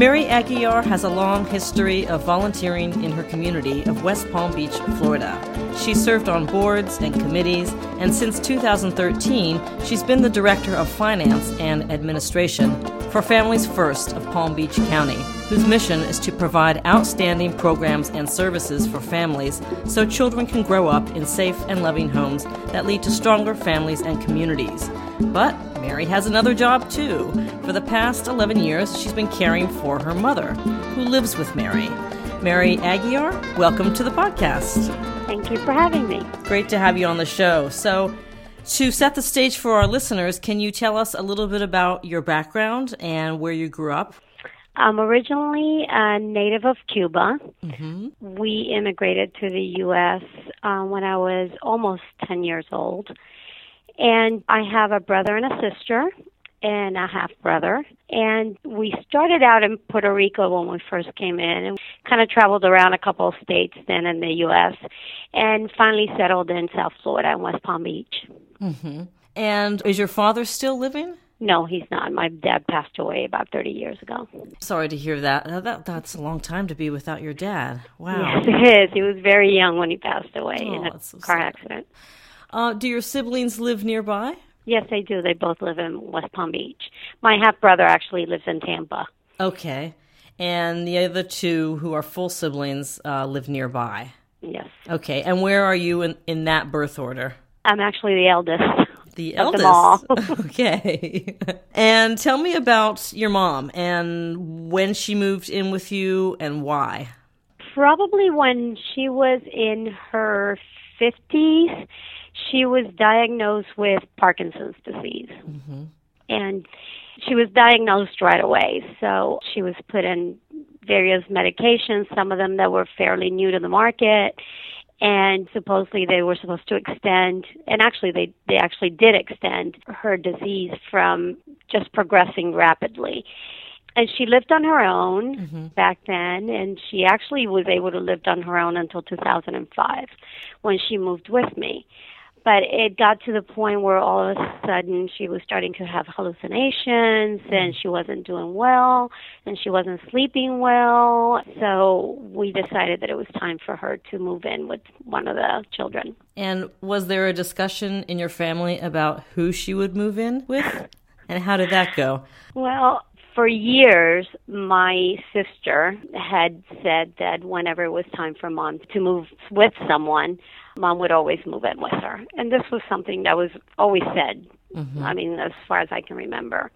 Mary Aguiar has a long history of volunteering in her community of West Palm Beach, Florida. She served on boards and committees, and since 2013, she's been the Director of Finance and Administration for Families First of Palm Beach County, whose mission is to provide outstanding programs and services for families so children can grow up in safe and loving homes that lead to stronger families and communities. But Mary has another job too. For the past 11 years, she's been caring for her mother, who lives with Mary. Mary Aguiar, welcome to the podcast. Thank you for having me. Great to have you on the show. So, to set the stage for our listeners, can you tell us a little bit about your background and where you grew up? I'm originally a native of Cuba. Mm-hmm. We immigrated to the U.S. Uh, when I was almost 10 years old. And I have a brother and a sister and a half brother. And we started out in Puerto Rico when we first came in and kind of traveled around a couple of states then in the U.S. and finally settled in South Florida in West Palm Beach. Mm-hmm. And is your father still living? No, he's not. My dad passed away about 30 years ago. Sorry to hear that. that that's a long time to be without your dad. Wow. Yes, it is. He was very young when he passed away oh, in a so car sad. accident. Uh, do your siblings live nearby? Yes, they do. They both live in West Palm Beach. My half brother actually lives in Tampa. Okay. And the other two, who are full siblings, uh, live nearby. Yes. Okay. And where are you in, in that birth order? I'm actually the eldest. The eldest. okay. and tell me about your mom and when she moved in with you and why. Probably when she was in her 50s she was diagnosed with Parkinson's disease. Mm-hmm. And she was diagnosed right away. So she was put in various medications, some of them that were fairly new to the market. And supposedly they were supposed to extend, and actually they, they actually did extend her disease from just progressing rapidly and she lived on her own mm-hmm. back then and she actually was able to live on her own until 2005 when she moved with me but it got to the point where all of a sudden she was starting to have hallucinations and mm. she wasn't doing well and she wasn't sleeping well. So we decided that it was time for her to move in with one of the children. And was there a discussion in your family about who she would move in with? And how did that go? Well for years, my sister had said that whenever it was time for mom to move with someone, mom would always move in with her. And this was something that was always said. Mm-hmm. I mean, as far as I can remember.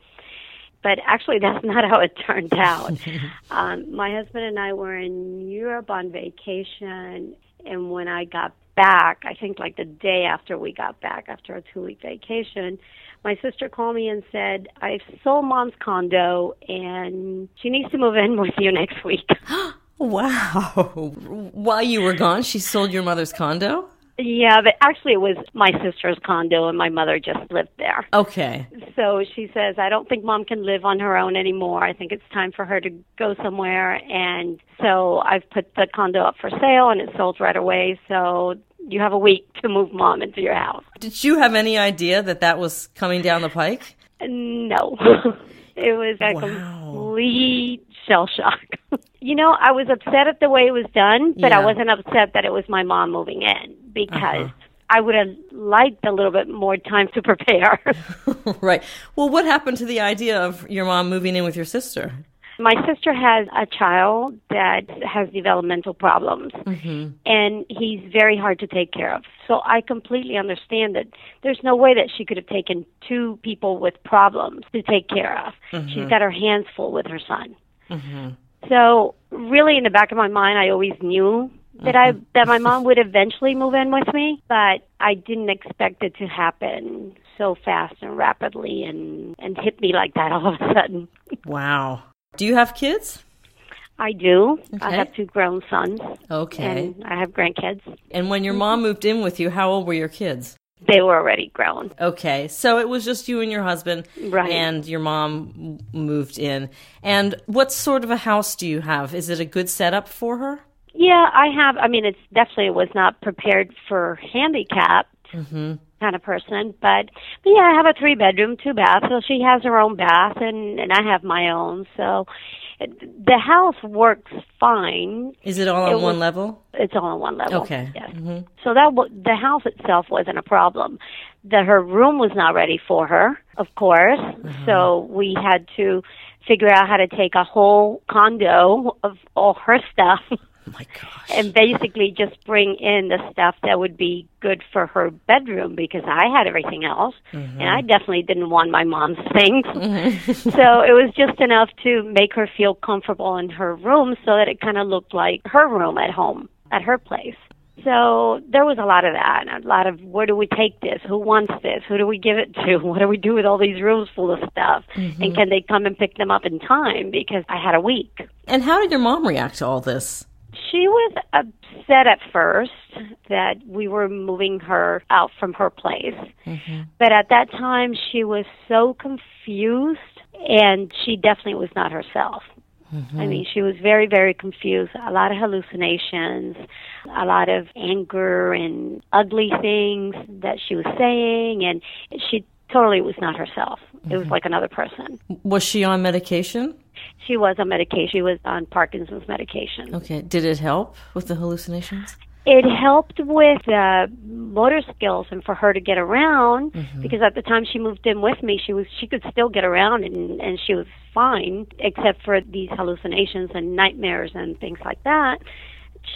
But actually, that's not how it turned out. um, my husband and I were in Europe on vacation, and when I got back, I think like the day after we got back, after a two week vacation, my sister called me and said, I sold mom's condo and she needs to move in with you next week. wow. While you were gone, she sold your mother's condo? Yeah, but actually it was my sister's condo and my mother just lived there. Okay. So she says, I don't think mom can live on her own anymore. I think it's time for her to go somewhere. And so I've put the condo up for sale and it sold right away. So you have a week to move mom into your house. Did you have any idea that that was coming down the pike? No. it was a wow. complete shell shock. you know, I was upset at the way it was done, but yeah. I wasn't upset that it was my mom moving in because uh-huh. I would have liked a little bit more time to prepare. right. Well, what happened to the idea of your mom moving in with your sister? My sister has a child that has developmental problems, and he's very hard to take care of. So I completely understand that there's no way that she could have taken two people with problems to take care of. She's got her hands full with her son. Mm-hmm. So really, in the back of my mind, I always knew that I mm-hmm. that my mom would eventually move in with me, but I didn't expect it to happen so fast and rapidly and and hit me like that all of a sudden. Wow. Do you have kids? I do. I have two grown sons, Okay. and I have grandkids. And when your mm-hmm. mom moved in with you, how old were your kids? They were already grown. Okay, so it was just you and your husband, Right. and your mom moved in. And what sort of a house do you have? Is it a good setup for her? Yeah, I have. I mean, it's definitely was not prepared for handicapped mm-hmm. kind of person, but, but yeah, I have a three bedroom, two bath. So she has her own bath, and and I have my own. So it, the house works fine. Is it all on It one was- level? It's all on one level. Okay. Yes. Mm-hmm. So that w- the house itself wasn't a problem. That her room was not ready for her, of course. Uh-huh. So we had to figure out how to take a whole condo of all her stuff Oh my gosh. and basically just bring in the stuff that would be good for her bedroom because I had everything else mm-hmm. and I definitely didn't want my mom's things. Mm-hmm. so it was just enough to make her feel comfortable in her room so that it kind of looked like her room at home at her place. So there was a lot of that, and a lot of where do we take this? Who wants this? Who do we give it to? What do we do with all these rooms full of stuff? Mm-hmm. And can they come and pick them up in time? Because I had a week. And how did your mom react to all this? She was upset at first that we were moving her out from her place. Mm-hmm. But at that time, she was so confused, and she definitely was not herself. Mm-hmm. I mean, she was very, very confused. A lot of hallucinations, a lot of anger and ugly things that she was saying, and she totally was not herself. It was mm-hmm. like another person. Was she on medication? She was on medication. She was on Parkinson's medication. Okay. Did it help with the hallucinations? it helped with uh, motor skills and for her to get around because at the time she moved in with me she was she could still get around and and she was fine except for these hallucinations and nightmares and things like that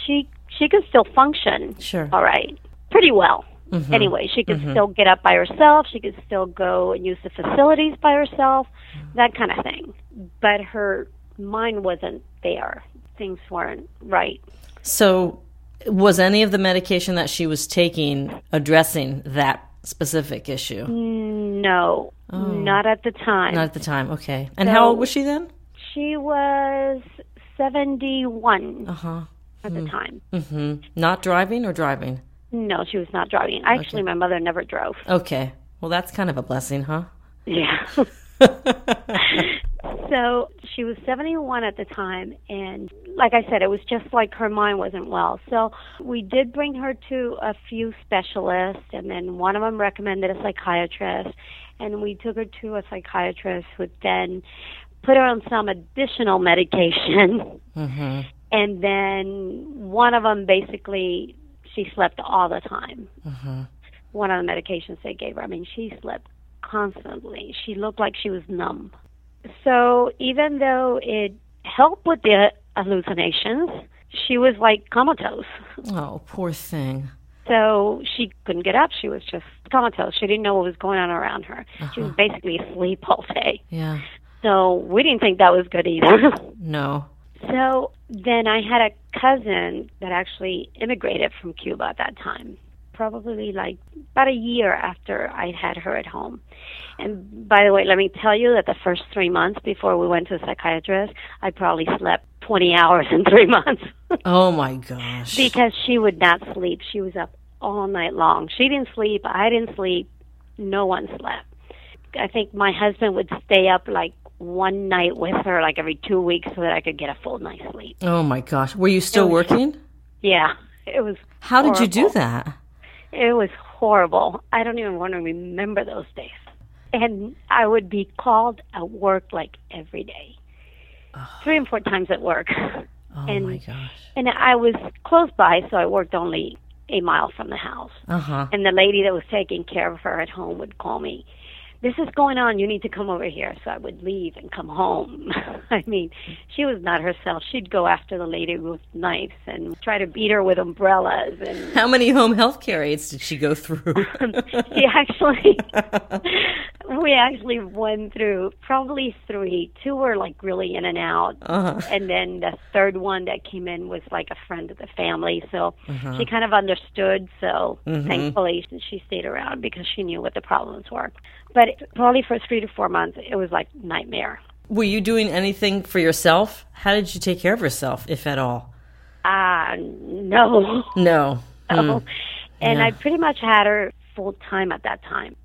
she she could still function Sure. all right pretty well anyway she could still get up by herself she could still go and use the facilities by herself that kind of thing but her mind wasn't there things weren't right So, was any of the medication that she was taking addressing that specific issue? No, not at the time. Not at the time. Okay. And how old was she then? she was 71 Uh huh. at the time. hmm Not driving or driving? No, she was not driving. Actually, my mother never drove. Okay. Well, that's kind of a blessing, huh? Yeah. so she was 71 at the time, and like I said, it was just like her mind wasn't well. So we did bring her to a few specialists, and then one of them recommended a psychiatrist, and we took her to a psychiatrist who then put her on some additional medication. Mm-hmm. and then one of them basically she slept all the time. Uh-huh. One of the medications they gave her, I mean, she slept constantly. She looked like she was numb. So even though it helped with the hallucinations, she was like comatose. Oh, poor thing. So she couldn't get up. She was just comatose. She didn't know what was going on around her. She was uh-huh. basically asleep all day. Yeah. So we didn't think that was good either. No. So then I had a cousin that actually immigrated from Cuba at that time, probably like about a year after I had her at home. And by the way, let me tell you that the first three months before we went to a psychiatrist, I probably slept 20 hours in three months Oh my gosh. because she would not sleep. She was up all night long. She didn't sleep. I didn't sleep. No one slept. I think my husband would stay up like one night with her, like every two weeks, so that I could get a full night's sleep. oh my gosh. Were you still working? Yeah, it was. How did you do that? It was horrible. I don't even want to remember those days. And I would be called at work like every day, three and four times at work. Oh And- my gosh. And I was close by, so I worked only a mile from the house. Uh huh. And the lady that was taking care of her at home would call me this is going on. You need to come over here. So I would leave and come home. I mean, she was not herself. She'd go after the lady with knives and try to beat her with umbrellas. And how many home health care aides did she go through? she actually, we actually went through probably three. Two were like really in and out, uh-huh. and then the third one that came in was like a friend of the family. So uh-huh. she kind of understood. So mm-hmm. thankfully, she stayed around because she knew what the problems were. But probably for three to four months, it was like nightmare. Were you doing anything for yourself? How did you take care of yourself, if at all? Uh, no. No. No. Mm. And yeah. I pretty much had her full time at that time.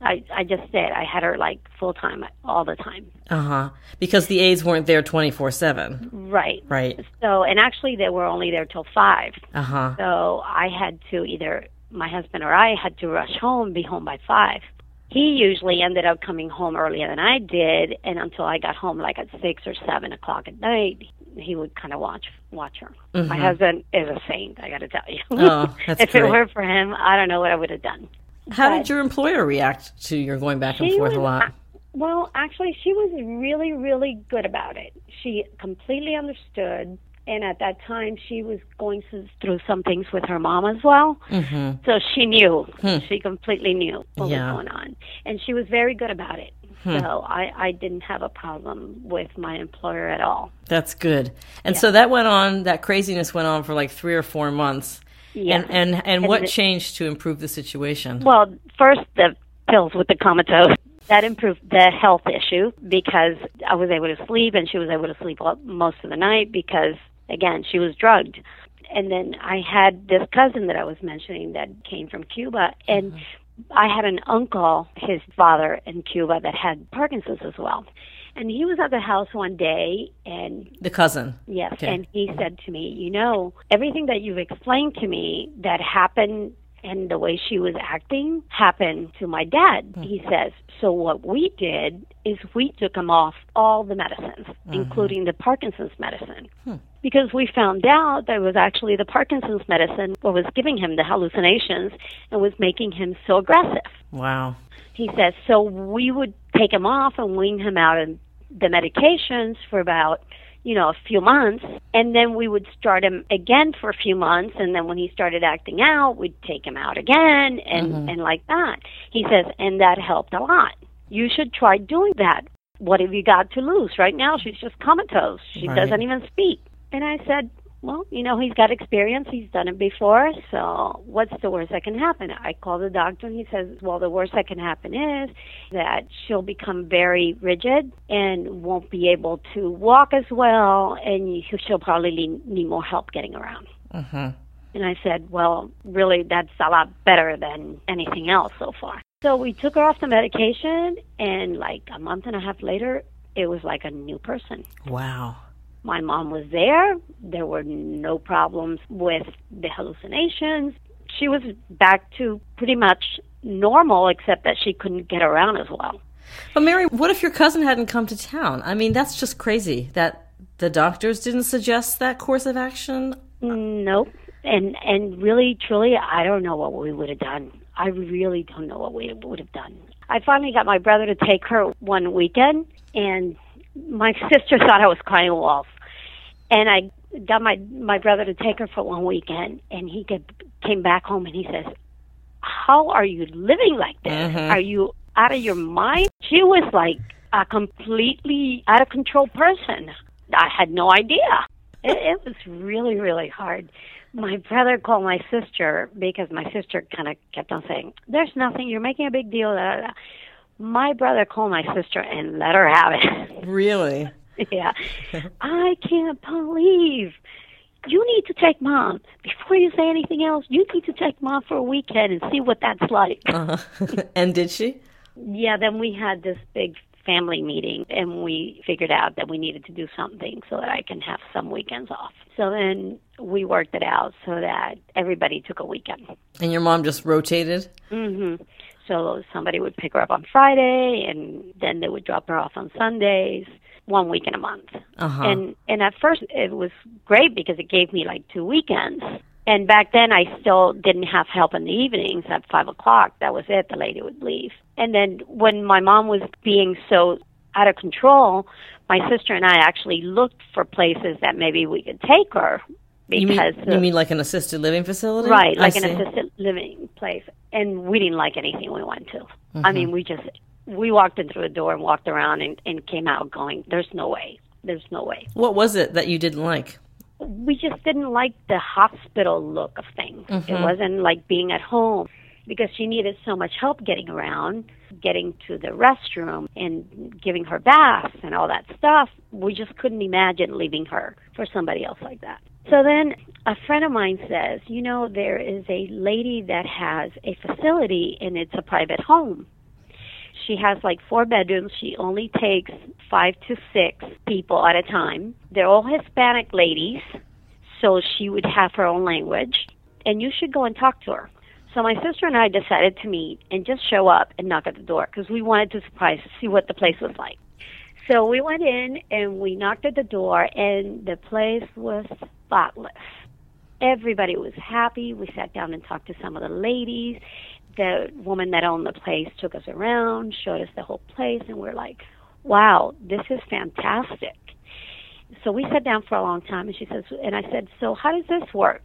I I just said I had her like full time all the time. Uh huh. Because the aides weren't there twenty four seven. Right. Right. So and actually they were only there till five. Uh huh. So I had to either my husband or I had to rush home, be home by five. He usually ended up coming home earlier than I did, and until I got home like at six or seven o'clock at night, he would kind of watch watch her. Mm-hmm. My husband is a saint, I got to tell you. Oh, that's if great. it weren't for him, I don't know what I would have done. How but did your employer react to your going back and forth was, a lot? Well, actually, she was really, really good about it. She completely understood and at that time she was going through some things with her mom as well mm-hmm. so she knew hmm. she completely knew what yeah. was going on and she was very good about it hmm. so I, I didn't have a problem with my employer at all that's good and yeah. so that went on that craziness went on for like three or four months yeah. and and, and, and what the, changed to improve the situation well first the pills with the comatose that improved the health issue because I was able to sleep and she was able to sleep most of the night because again, she was drugged. And then I had this cousin that I was mentioning that came from Cuba, and mm-hmm. I had an uncle, his father in Cuba, that had Parkinson's as well. And he was at the house one day, and the cousin, yes, okay. and he said to me, "You know, everything that you've explained to me that happened and the way she was acting happened to my dad. Mm-hmm. He says, so what we did is we took him off all the medicines, mm-hmm. including the Parkinson's medicine. Hmm. Because we found out that it was actually the Parkinson's medicine what was giving him the hallucinations and was making him so aggressive. Wow. He says, so we would take him off and wean him out of the medications for about you know, a few months, and then we would start him again for a few months, and then when he started acting out, we'd take him out again, and mm-hmm. and like that. He says, and that helped a lot. You should try doing that. What have you got to lose? Right now, she's just comatose. She right. doesn't even speak. And I said, well, you know, he's got experience. He's done it before. So what's the worst that can happen? I call the doctor and he says, well, the worst that can happen is that she'll become very rigid and won't be able to walk as well, and she'll probably need more help getting around. Mm-hmm. And I said, well, really, that's a lot better than anything else so far. So we took her off the medication, and like a month and a half later, it was like a new person. Wow. My mom was there. There were no problems with the hallucinations. She was back to pretty much normal, except that she couldn't get around as well. But Mary, what if your cousin hadn't come to town? I mean, that's just crazy that the doctors didn't suggest that course of action. Nope. And and really, truly, I don't know what we would have done. I really don't know what we would have done. I finally got my brother to take her one weekend, and my sister thought I was crying wolf, and I got my my brother to take her for one weekend, and he get, came back home and he says, "How are you living like this? Mm-hmm. Are you out of your mind?" She was like a completely out of control person. I had no idea. It, it was really really hard. My brother called my sister because my sister kind of kept on saying, "There's nothing. You're making a big deal." Da, da, da my brother called my sister and let her have it. Really? yeah. I can't believe you need to take mom before you say anything else. You need to take mom for a weekend and see what that's like. Uh-huh. and did she? Yeah. Then we had this big family meeting and we figured out that we needed to do something so that I can have some weekends off. So then we worked it out so that everybody took a weekend. And your mom just rotated? Mhm. So somebody would pick her up on Friday, and then they would drop her off on Sundays, one week in a month. Uh-huh. And and at first it was great because it gave me like two weekends. And back then, I still didn't have help in the evenings at five o'clock. That was it. The lady would leave. And then when my mom was being so out of control, my sister and I actually looked for places that maybe we could take her because you mean, you mean like an assisted living facility, right? Like an assisted living place, and we didn't like anything we went to. Mm-hmm. I mean, we just we walked in through the door and walked around and, and came out going, "There's no way. There's no way." What was it that you didn't like? We just didn't like the hospital look of things. Mm-hmm. It wasn't like being at home because she needed so much help getting around, getting to the restroom and giving her baths and all that stuff. We just couldn't imagine leaving her for somebody else like that. So then a friend of mine says, you know, there is a lady that has a facility and it's a private home. She has like four bedrooms. She only takes five to six people at a time. They're all Hispanic ladies, so she would have her own language. And you should go and talk to her. So my sister and I decided to meet and just show up and knock at the door because we wanted to surprise see what the place was like. So we went in and we knocked at the door, and the place was spotless. Everybody was happy. We sat down and talked to some of the ladies. The woman that owned the place took us around, showed us the whole place, and we're like, wow, this is fantastic. So we sat down for a long time, and she says, and I said, so how does this work?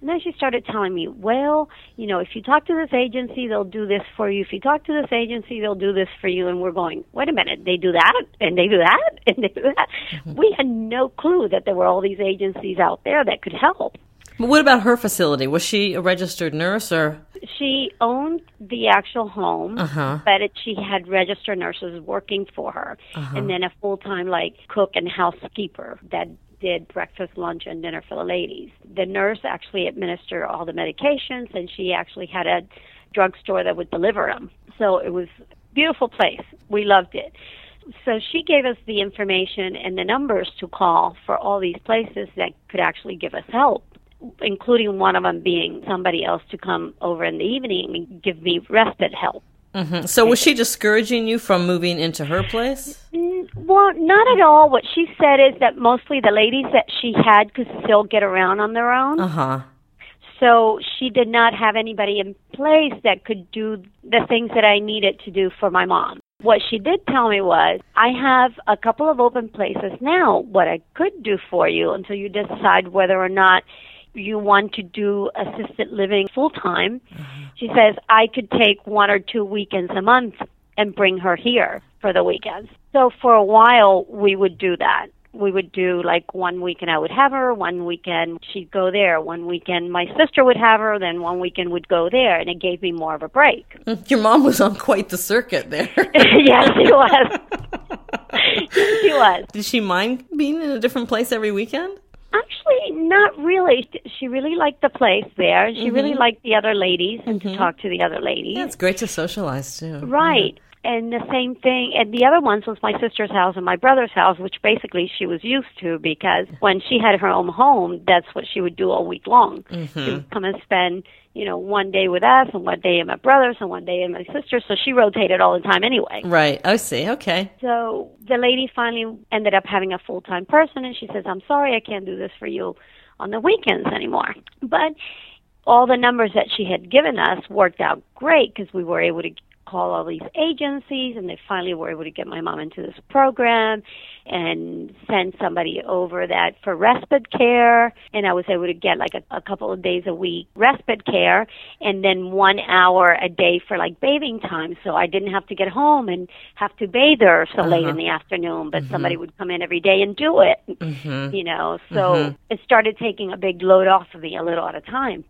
And then she started telling me, well, you know, if you talk to this agency, they'll do this for you. If you talk to this agency, they'll do this for you. And we're going, wait a minute, they do that, and they do that, and they do that. Mm-hmm. We had no clue that there were all these agencies out there that could help. But what about her facility? Was she a registered nurse or? She owned the actual home, uh-huh. but it, she had registered nurses working for her, uh-huh. and then a full time like cook and housekeeper that did breakfast, lunch, and dinner for the ladies. The nurse actually administered all the medications, and she actually had a drugstore that would deliver them. So it was a beautiful place. We loved it. So she gave us the information and the numbers to call for all these places that could actually give us help, including one of them being somebody else to come over in the evening and give me respite help. Mm-hmm. So was she discouraging you from moving into her place? Well, not at all. What she said is that mostly the ladies that she had could still get around on their own. Uh huh. So she did not have anybody in place that could do the things that I needed to do for my mom. What she did tell me was, I have a couple of open places now. What I could do for you until you decide whether or not you want to do assisted living full time, mm-hmm. she says, I could take one or two weekends a month and bring her here for the weekends. So for a while, we would do that. We would do like one weekend I would have her, one weekend she'd go there, one weekend my sister would have her, then one weekend would go there, and it gave me more of a break. Your mom was on quite the circuit there. yes, she was. she was. Did she mind being in a different place every weekend? Actually, not really. She really liked the place there. She mm-hmm. really liked the other ladies and mm-hmm. to talk to the other ladies. Yeah, it's great to socialize too. Right. Yeah. And the same thing, and the other ones was my sister's house and my brother's house, which basically she was used to because when she had her own home, that's what she would do all week long. Mm-hmm. She would come and spend, you know, one day with us and one day in my brother's and one day in my sister's. So she rotated all the time anyway. Right. I see. Okay. So the lady finally ended up having a full time person, and she says, "I'm sorry, I can't do this for you on the weekends anymore." But all the numbers that she had given us worked out great because we were able to call all these agencies and they finally were able to get my mom into this program and send somebody over that for respite care and I was able to get like a, a couple of days a week respite care and then one hour a day for like bathing time so I didn't have to get home and have to bathe her so uh-huh. late in the afternoon but mm-hmm. somebody would come in every day and do it mm-hmm. you know so mm-hmm. it started taking a big load off of me a little at a time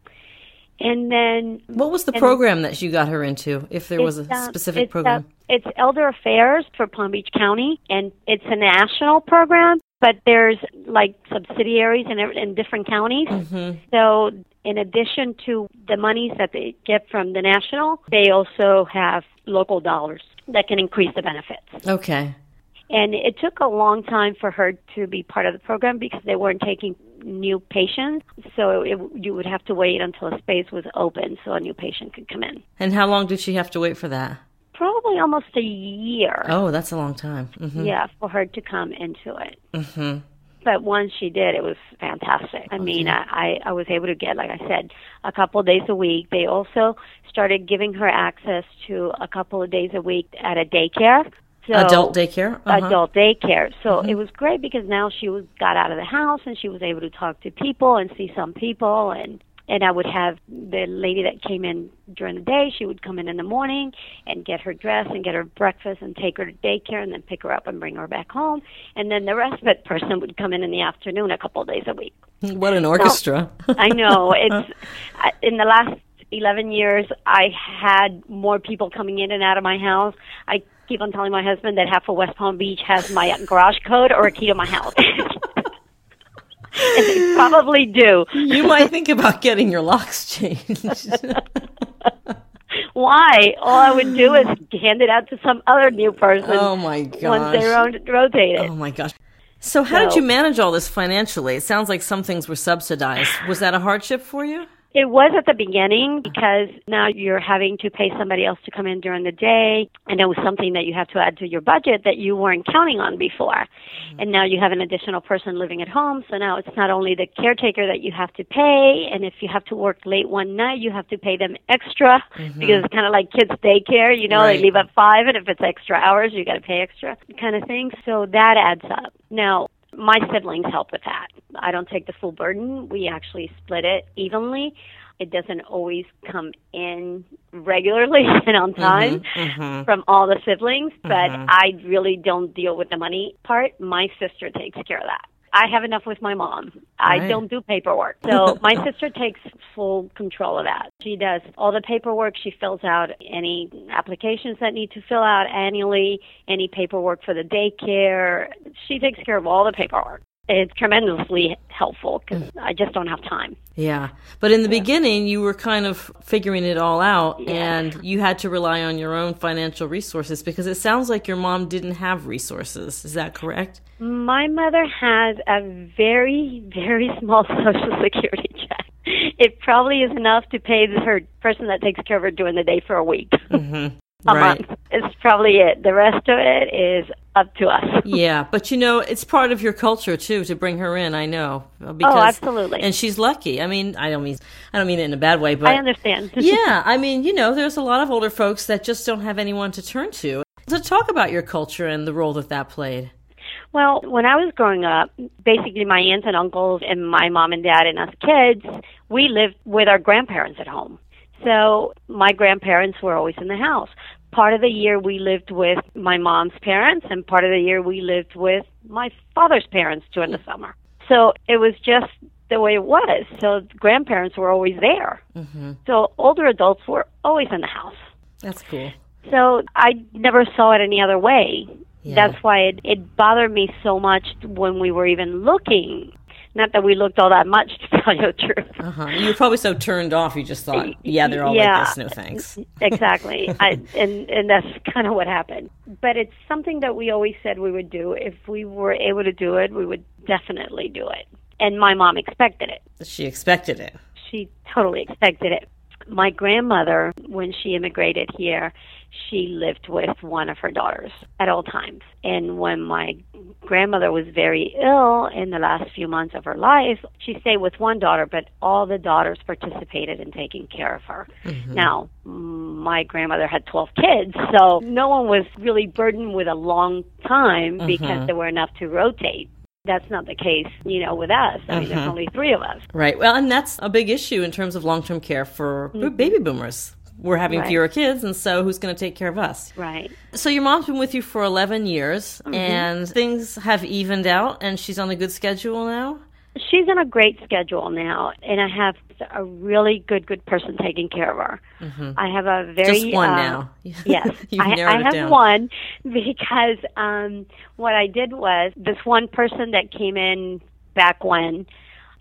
and then what was the program that you got her into if there was a uh, specific it's, program? uh, it's elder affairs for palm beach county and it's a national program but there's like subsidiaries in, in different counties. Mm-hmm. so in addition to the monies that they get from the national they also have local dollars that can increase the benefits. Okay. And it took a long time for her to be part of the program because they weren't taking new patients. So it, you would have to wait until a space was open so a new patient could come in. And how long did she have to wait for that? Probably almost a year. Oh, that's a long time. Mm-hmm. Yeah, for her to come into it. Mm-hmm. but once she did, it was fantastic. I mean, I, I was able to get, like I said, a couple of days a week. They also started giving her access to a couple of days a week at a daycare. So, adult daycare. Uh-huh. Adult daycare. So mm-hmm. it was great because now she was got out of the house and she was able to talk to people and see some people and and I would have the lady that came in during the day. She would come in in the morning and get her dressed and get her breakfast and take her to daycare and then pick her up and bring her back home. And then the rest of respite person would come in in the afternoon a couple of days a week. What an orchestra! So, I know it's in the last 11 years I had more people coming in and out of my house. I keep on telling my husband that half of West Palm Beach has my garage code or a key to my house. and they probably do. You might think about getting your locks changed. Why? All I would do is hand it out to some other new person. Oh my gosh! Once they rotate it. Oh my gosh! So, how so, did you manage all this financially? It sounds like some things were subsidized. Was that a hardship for you? It was at the beginning because now you're having to pay somebody else to come in during the day, and it was something that you have to add to your budget that you weren't counting on before. Mm-hmm. And now you have an additional person living at home, so now it's not only the caretaker that you have to pay, and if you have to work late one night, you have to pay them extra mm-hmm. because it's kind of like kids' daycare, you know, right. they leave at five, and if it's extra hours, you got to pay extra kind of thing. So that adds up. Now, my siblings help with that. I don't take the full burden. We actually split it evenly. It doesn't always come in regularly and on mm-hmm, time mm-hmm, mm-hmm. from all the siblings, but mm-hmm. I really don't deal with the money part. My sister takes care of that. I have enough with my mom. I right. don't do paperwork. So my sister takes full control of that. She does all the paperwork. She fills out any applications that need to fill out annually, any paperwork for the daycare. She takes care of all the paperwork it's tremendously helpful because. I just don't have time. Yeah. But in the yeah. beginning, you were kind of figuring it all out yeah. and you had to rely on your own financial resources because it sounds like your mom didn't have resources. Is that correct? My mother has a very, very small Social Security check. It probably is enough to pay her person that takes care of her during the day for a week. Mm-hmm a right. month. It's probably it. The rest of it is up to us. yeah, but you know, it's part of your culture too to bring her in. I know. Uh, because, oh, absolutely. And she's lucky. I mean, I don't mean I don't mean it in a bad way, but I understand. yeah, I mean, you know, there's a lot of older folks that just don't have anyone to turn to. So talk about your culture and the role that that played. Well, when I was growing up, basically my aunts and uncles and my mom and dad and us kids, we lived with our grandparents at home. So my grandparents were always in the house. Part of the year we lived with my mom's parents, and part of the year we lived with my father's parents during the summer. So it was just the way it was. So grandparents were always there. Mm-hmm. So older adults were always in the house. That's cool. So I never saw it any other way. Yeah. That's why it, it bothered me so much when we were even looking not that we looked all that much, to tell you the truth. Uh-huh. You were probably so turned off, you just thought, yeah, they're all yeah, like this, no thanks. exactly. I, and, and that's kind of what happened. But it's something that we always said we would do. If we were able to do it, we would definitely do it. And my mom expected it. She expected it. She totally expected it. My grandmother, when she immigrated here, she lived with one of her daughters at all times. And when my grandmother was very ill in the last few months of her life, she stayed with one daughter, but all the daughters participated in taking care of her. Mm-hmm. Now, my grandmother had 12 kids, so no one was really burdened with a long time because mm-hmm. there were enough to rotate that's not the case, you know, with us. I mean, there's mm-hmm. only three of us. Right. Well, and that's a big issue in terms of long term care for mm-hmm. baby boomers we're having right. fewer kids, and so who's going to take care of us? Right. So your mom's been with you for 11 years, mm-hmm. and things have evened out, and she's on a good schedule now? She's on a great schedule now, and I have a really good, good person taking care of her. Mm-hmm. I have a very just one uh, now. yes, I, I have down. one because um, what I did was this one person that came in back when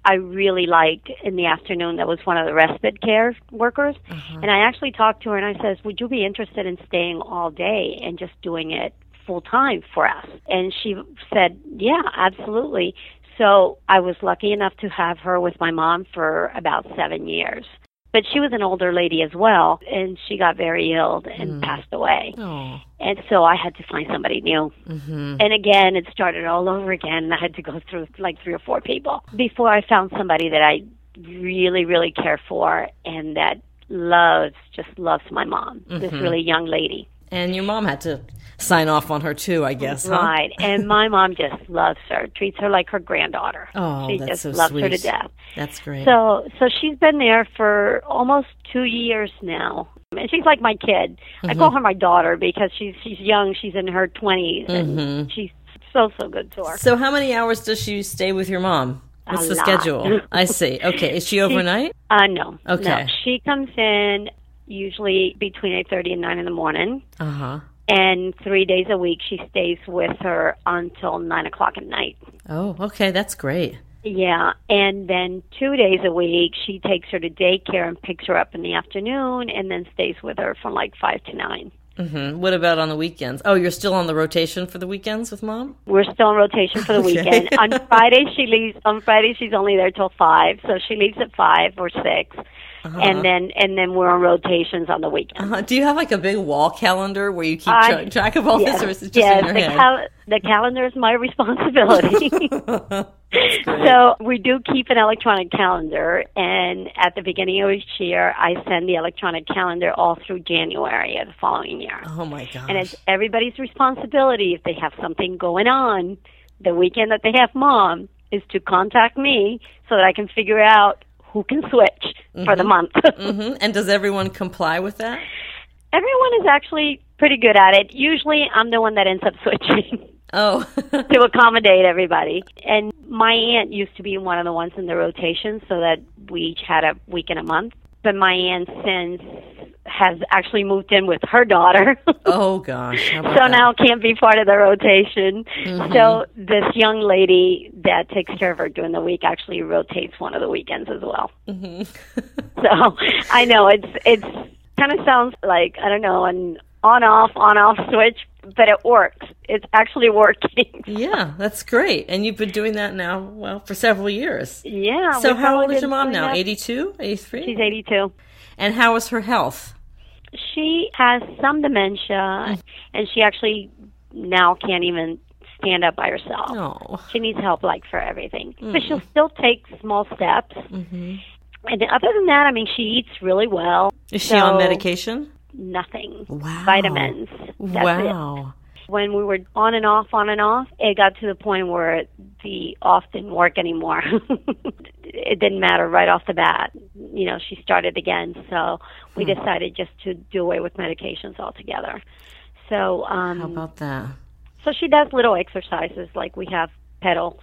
I really liked in the afternoon that was one of the respite care workers. Uh-huh. And I actually talked to her and I says, Would you be interested in staying all day and just doing it full time for us? And she said, Yeah, absolutely. So I was lucky enough to have her with my mom for about seven years. but she was an older lady as well, and she got very ill and passed away. Oh. And so I had to find somebody new. Mm-hmm. And again, it started all over again. and I had to go through like three or four people before I found somebody that I really, really care for and that loves, just loves my mom, this really young lady. And your mom had to sign off on her too, I guess, huh? Right. And my mom just loves her, treats her like her granddaughter. Oh, she that's just so loves her to death. That's great. So so she's been there for almost two years now. And she's like my kid. I Mm-hmm. call her my daughter because she's she's young, she's in her 20s Mm-hmm. and she's so so good to her. so how many hours does she stay with your mom? What's A the lot. schedule? I see. Okay. Is she overnight? Uh no. Okay. No. She comes in usually between 8:30 and 9 in the morning. Uh-huh. And three days a week, she stays with her until nine o'clock at night. Oh, okay. That's great. Yeah, and then two days a week she takes her to daycare and picks her up in the afternoon, and then stays with her from like five to nine. hmm What about on the weekends? Oh, you're still on the rotation for the weekends with mom? We're still on rotation for the Okay. weekend. on Friday she leaves. On Friday she's only there till five, so she leaves at five or 6 and then and then we're on rotations on the weekend. Uh-huh. do you have like a big wall calendar where you keep I- track of all yes, this, or is it just yes, in your the, head? cal- the calendar is my responsibility. so we do keep an electronic calendar, and at the beginning of each year, I send the electronic calendar all through January of the following year. oh my gosh. And it's everybody's responsibility if they have something going on the weekend that they have mom is to contact me so that I can figure out who can switch for the month. hmm And does everyone comply with that? Everyone is actually pretty good at it. Usually I'm the one that ends up switching. Oh. to accommodate everybody. And my aunt used to be one of the ones in the rotation so that we each had a week and a month. But my aunt since has actually moved in with her daughter. oh gosh. So that? now can't be part of the rotation. Mm-hmm. So this young lady that takes care of her during the week actually rotates one of the weekends as well. Mm-hmm. so I know it's it's kind of sounds like I don't know an on off on off switch, but it works. It's actually working. Yeah, that's great. And you've been doing that now, well, for several years. yeah. So how old is your mom now? that- 82, 83? She's 82. And how is her health? She has some dementia, and she actually now can't even stand up by herself. Oh. She needs help, like for everything, but she'll still take small steps. Mm-hmm. And other than that, I mean, she eats really well. Is she on medication? Nothing. Wow. Vitamins. That's it. wow. When we were on and off, on and off, it got to the point where the off didn't work anymore. it didn't matter right off the bat. You know, she started again, so we Hmm. decided just to do away with medications altogether. So, um, How about that? so she does little exercises like we have pedals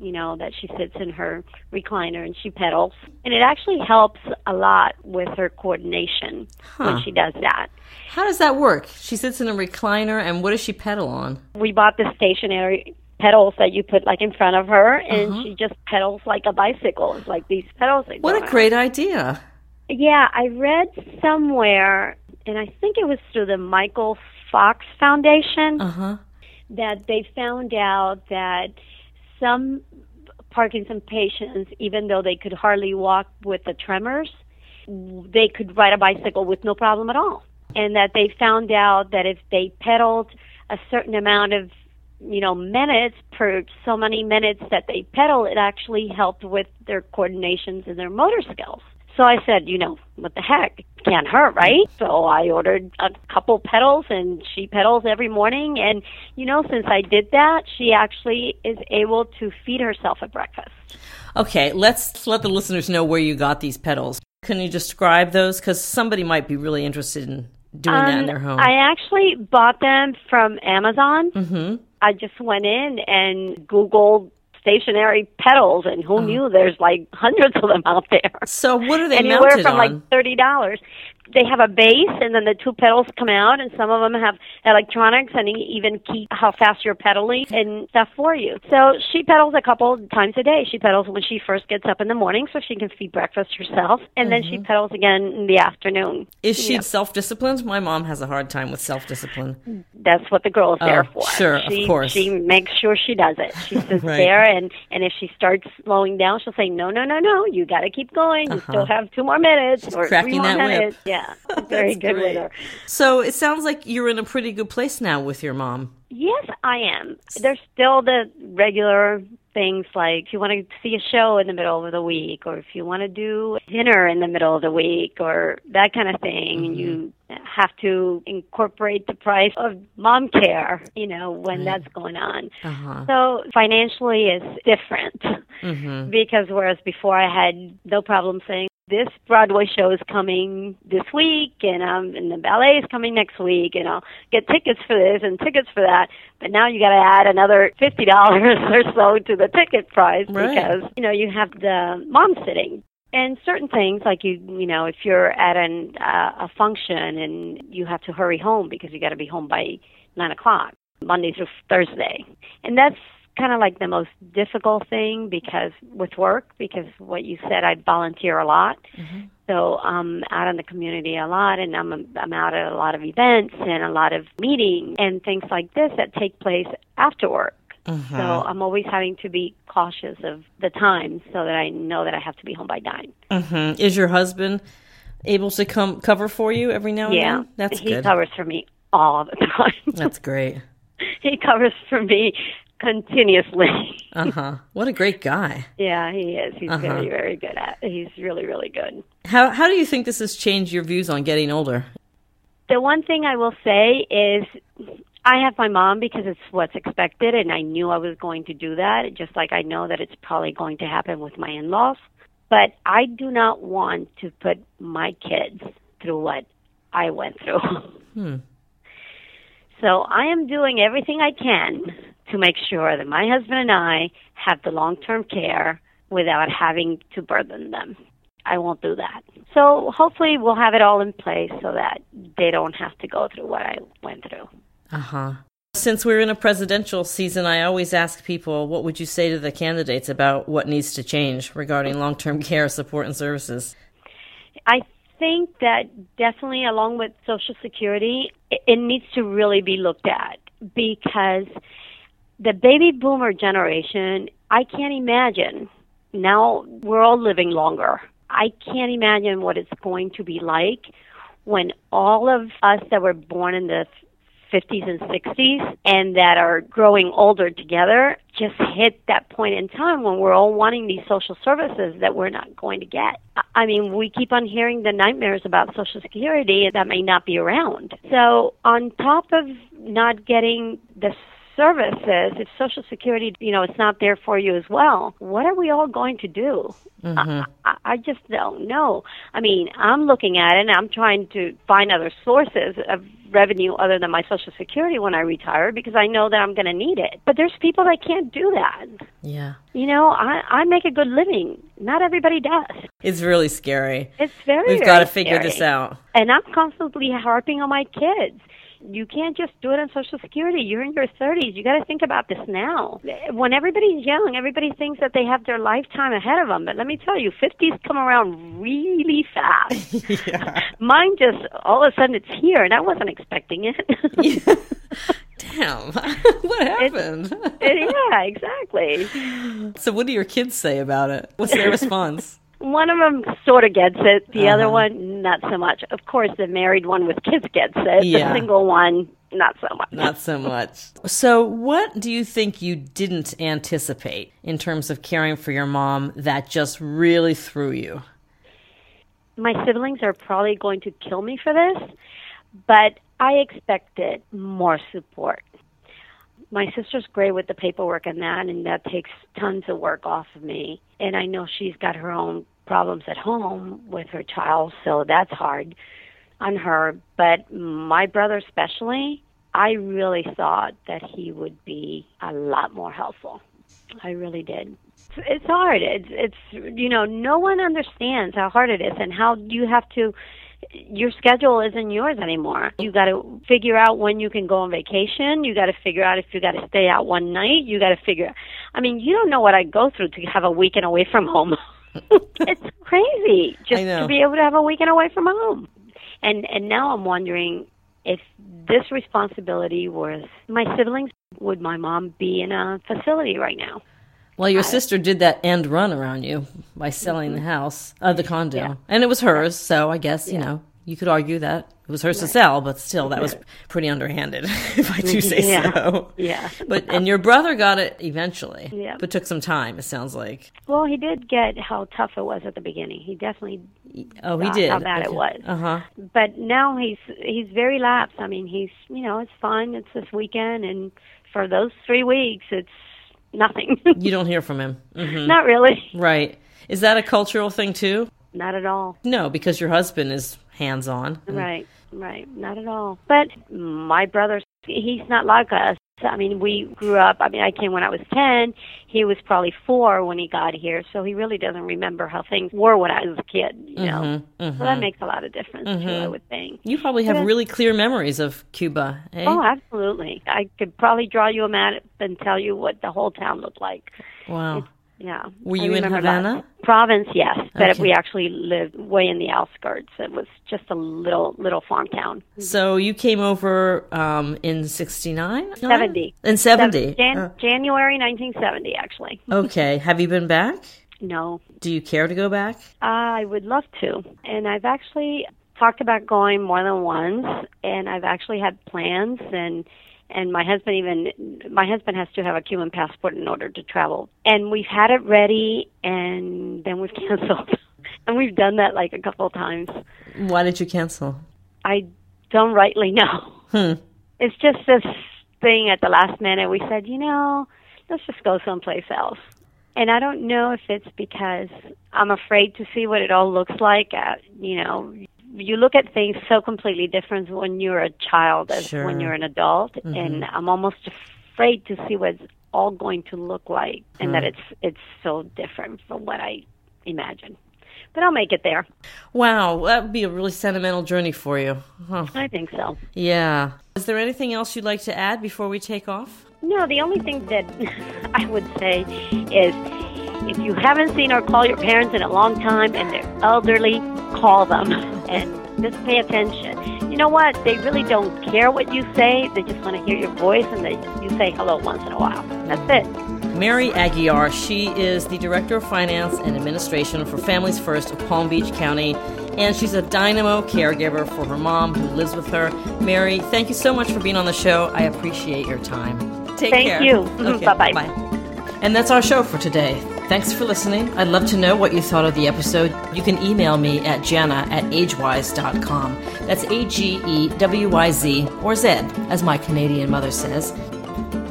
you know that she sits in her recliner and she pedals and it actually helps a lot with her coordination Huh. when she does that How does that work? She sits in a recliner, and what does she pedal on? we bought the stationary pedals that you put like in front of her and Uh-huh. she just pedals like a bicycle it's like these pedals that What a great idea. yeah i read somewhere and i think it was through the michael fox foundation Uh huh. that they found out that some Parkinson patients, even though they could hardly walk with the tremors, they could ride a bicycle with no problem at all. And that they found out that if they pedaled a certain amount of, you know, minutes per so many minutes that they pedal, it actually helped with their coordinations and their motor skills. So I said, you know, what the heck? Can't hurt, right? So I ordered a couple pedals and she pedals every morning. And, you know, since I did that, she actually is able to feed herself at breakfast. Okay, let's let the listeners know where you got these pedals. Can you describe those? Because somebody might be really interested in doing that in Um, their home. I actually bought them from Amazon. mm-hmm. I just went in and Googled stationary pedals, and who oh. knew there's like hundreds of them out there. So what are they Anywhere mounted from on? like thirty dollars. They have a base and then the two pedals come out and some of them have electronics and even keep how fast you're pedaling and stuff for you. So she pedals a couple times a day. She pedals when she first gets up in the morning so she can feed breakfast herself and mm-hmm. then she mm-hmm. pedals again in the afternoon. Is she self-disciplined? My mom has a hard time with self-discipline. That's what the girl is oh, there for. Sure, she, of course. She makes sure she does it. She sits right. there and and if she starts slowing down, she'll say, "No, no, no, no, you got to keep going. You uh-huh. still have two more minutes She's or three more minutes." Whip. Yeah, very good great. with her. So it sounds like you're in a pretty good place now with your mom. Yes, I am. There's still the regular things like if you want to see a show in the middle of the week or if you want to do dinner in the middle of the week or that kind of thing mm-hmm. you have to incorporate the price of mom care you know when that's going on uh-huh. so financially it's different mm-hmm. because whereas before i had no problem saying this Broadway show is coming this week, and um, and the ballet is coming next week, and I'll get tickets for this and tickets for that. But now you got to add another fifty dollars or so to the ticket price right. because you know you have the mom sitting. And certain things, like you, you know, if you're at an uh, a function and you have to hurry home because you got to be home by nine o'clock, Monday through Thursday, and that's kind of like the most difficult thing because with work because what you said I volunteer a lot. Mm-hmm. So I'm out in the community a lot and I'm I'm out at a lot of events and a lot of meetings and things like this that take place after work. Mm-hmm. So I'm always having to be cautious of the time so that I know that I have to be home by 9. Mm-hmm. Is your husband able to come cover for you every now and yeah, then? That's he good. covers for me all the time. That's great. he covers for me continuously. uh huh. What a great guy. Yeah, he is. He's uh-huh. very, very good at. He's really, really good. How How do you think this has changed your views on getting older? The one thing I will say is. I have my mom because it's what's expected, and I knew I was going to do that, just like I know that it's probably going to happen with my in laws. But I do not want to put my kids through what I went through. Hmm. So I am doing everything I can to make sure that my husband and I have the long term care without having to burden them. I won't do that. So hopefully we'll have it all in place so that they don't have to go through what I went through. Uh huh. Since we're in a presidential season, I always ask people, what would you say to the candidates about what needs to change regarding long term care support and services? I think that definitely, along with Social Security, it needs to really be looked at because the baby boomer generation, I can't imagine. Now we're all living longer. I can't imagine what it's going to be like when all of us that were born in the 50s and 60s and that are growing older together just hit that point in time when we're all wanting these social services that we're not going to get. I mean, we keep on hearing the nightmares about Social Security that may not be around. So, on top of not getting the services, if Social Security, you know, it's not there for you as well, what are we all going to do? Mm-hmm. I, I just don't know. I mean, I'm looking at it and I'm trying to find other sources of revenue other than my Social Security when I retire because I know that I'm going to need it. But there's people that can't do that. Yeah. You know, I, I make a good living. Not everybody does. It's really scary. It's very. We've got to figure scary. this out. And I'm constantly harping on my kids you can't just do it on Social Security. You're in your 30s. You got to think about this now. When everybody's young, everybody thinks that they have their lifetime ahead of them. But let me tell you, 50s come around really fast. yeah. Mine just all of a sudden it's here, and I wasn't expecting it. Damn, what happened? It, it, yeah, exactly. So, what do your kids say about it? What's their response? One of them sort of gets it. The uh-huh. other one, not so much. Of course, the married one with kids gets it. Yeah. The single one, not so much. Not so much. So, what do you think you didn't anticipate in terms of caring for your mom that just really threw you? My siblings are probably going to kill me for this, but I expected more support. My sister's great with the paperwork and that, and that takes tons of work off of me. And I know she's got her own problems at home with her child, so that's hard on her. But my brother, especially, I really thought that he would be a lot more helpful. I really did. It's hard. It's it's you know no one understands how hard it is and how you have to your schedule isn't yours anymore. You got to figure out when you can go on vacation. You got to figure out if you got to stay out one night. You got to figure. I mean, you don't know what I go through to have a weekend away from home. it's crazy just to be able to have a weekend away from home. And and now I'm wondering if this responsibility was my siblings, would my mom be in a facility right now? Well, your sister did that end run around you by selling mm-hmm. the house, uh, the condo, yeah. and it was hers. So I guess yeah. you know you could argue that it was hers right. to sell, but still, that was pretty underhanded, if I do say yeah. so. Yeah. But and your brother got it eventually. Yeah. But took some time. It sounds like. Well, he did get how tough it was at the beginning. He definitely. Oh, he did. How bad okay. it was. Uh huh. But now he's he's very lapsed. I mean, he's you know it's fine. It's this weekend, and for those three weeks, it's nothing. you don't hear from him. Mm-hmm. Not really. Right. Is that a cultural thing too? Not at all. No, because your husband is hands on. Right, right. Not at all. But my brother, he's not like us. I mean, we grew up. I mean, I came when I was 10. He was probably four when he got here, so he really doesn't remember how things were when I was a kid, you know. Mm-hmm, mm-hmm. So that makes a lot of difference, mm-hmm. too, I would think. You probably have really clear memories of Cuba, eh? Oh, absolutely. I could probably draw you a map and tell you what the whole town looked like. Wow. It's yeah. Were you in Havana? Province, yes, but okay. we actually lived way in the outskirts. It was just a little little farm town. So you came over um, in '69, '70, in '70, Jan- uh. January 1970, actually. Okay. Have you been back? No. Do you care to go back? I would love to, and I've actually talked about going more than once, and I've actually had plans and and my husband even my husband has to have a Cuban passport in order to travel. And we've had it ready and then we've canceled. and we've done that like a couple of times. Why did you cancel? I don't rightly know. Hmm. It's just this thing at the last minute we said, you know, let's just go someplace else. And I don't know if it's because I'm afraid to see what it all looks like. At, you know, you look at things so completely different when you're a child as sure. when you're an adult mm-hmm. and i'm almost afraid to see what it's all going to look like and mm. that it's it's so different from what i imagine but I'll make it there. Wow, that would be a really sentimental journey for you. Huh. I think so. Yeah. Is there anything else you'd like to add before we take off? No, the only thing that I would say is if you haven't seen or called your parents in a long time and they're elderly, call them and just pay attention. You know what? They really don't care what you say. They just want to hear your voice and they you say hello once in a while. That's it. Mary Aguiar, she is the Director of Finance and Administration for Families First of Palm Beach County, and she's a dynamo caregiver for her mom who lives with her. Mary, thank you so much for being on the show. I appreciate your time. Take thank care. Thank you. Okay, bye bye. And that's our show for today. Thanks for listening. I'd love to know what you thought of the episode. You can email me at jana at agewyz.com. That's A G E W Y Z, or Z, as my Canadian mother says.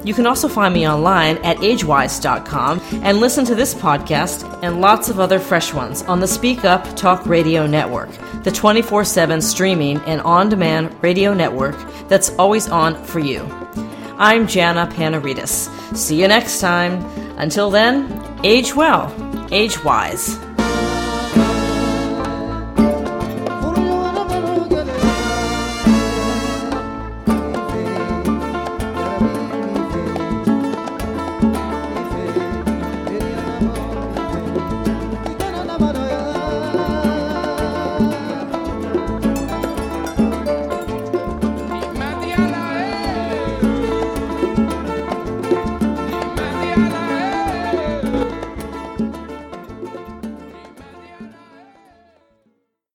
You can also find me online at agewyz.com and listen to this podcast and lots of other fresh ones on the Speak Up Talk Radio Network, the 24 7 streaming and on demand radio network that's always on for you. I'm Jana Panarites. See you next time. Until then, age well, age wise.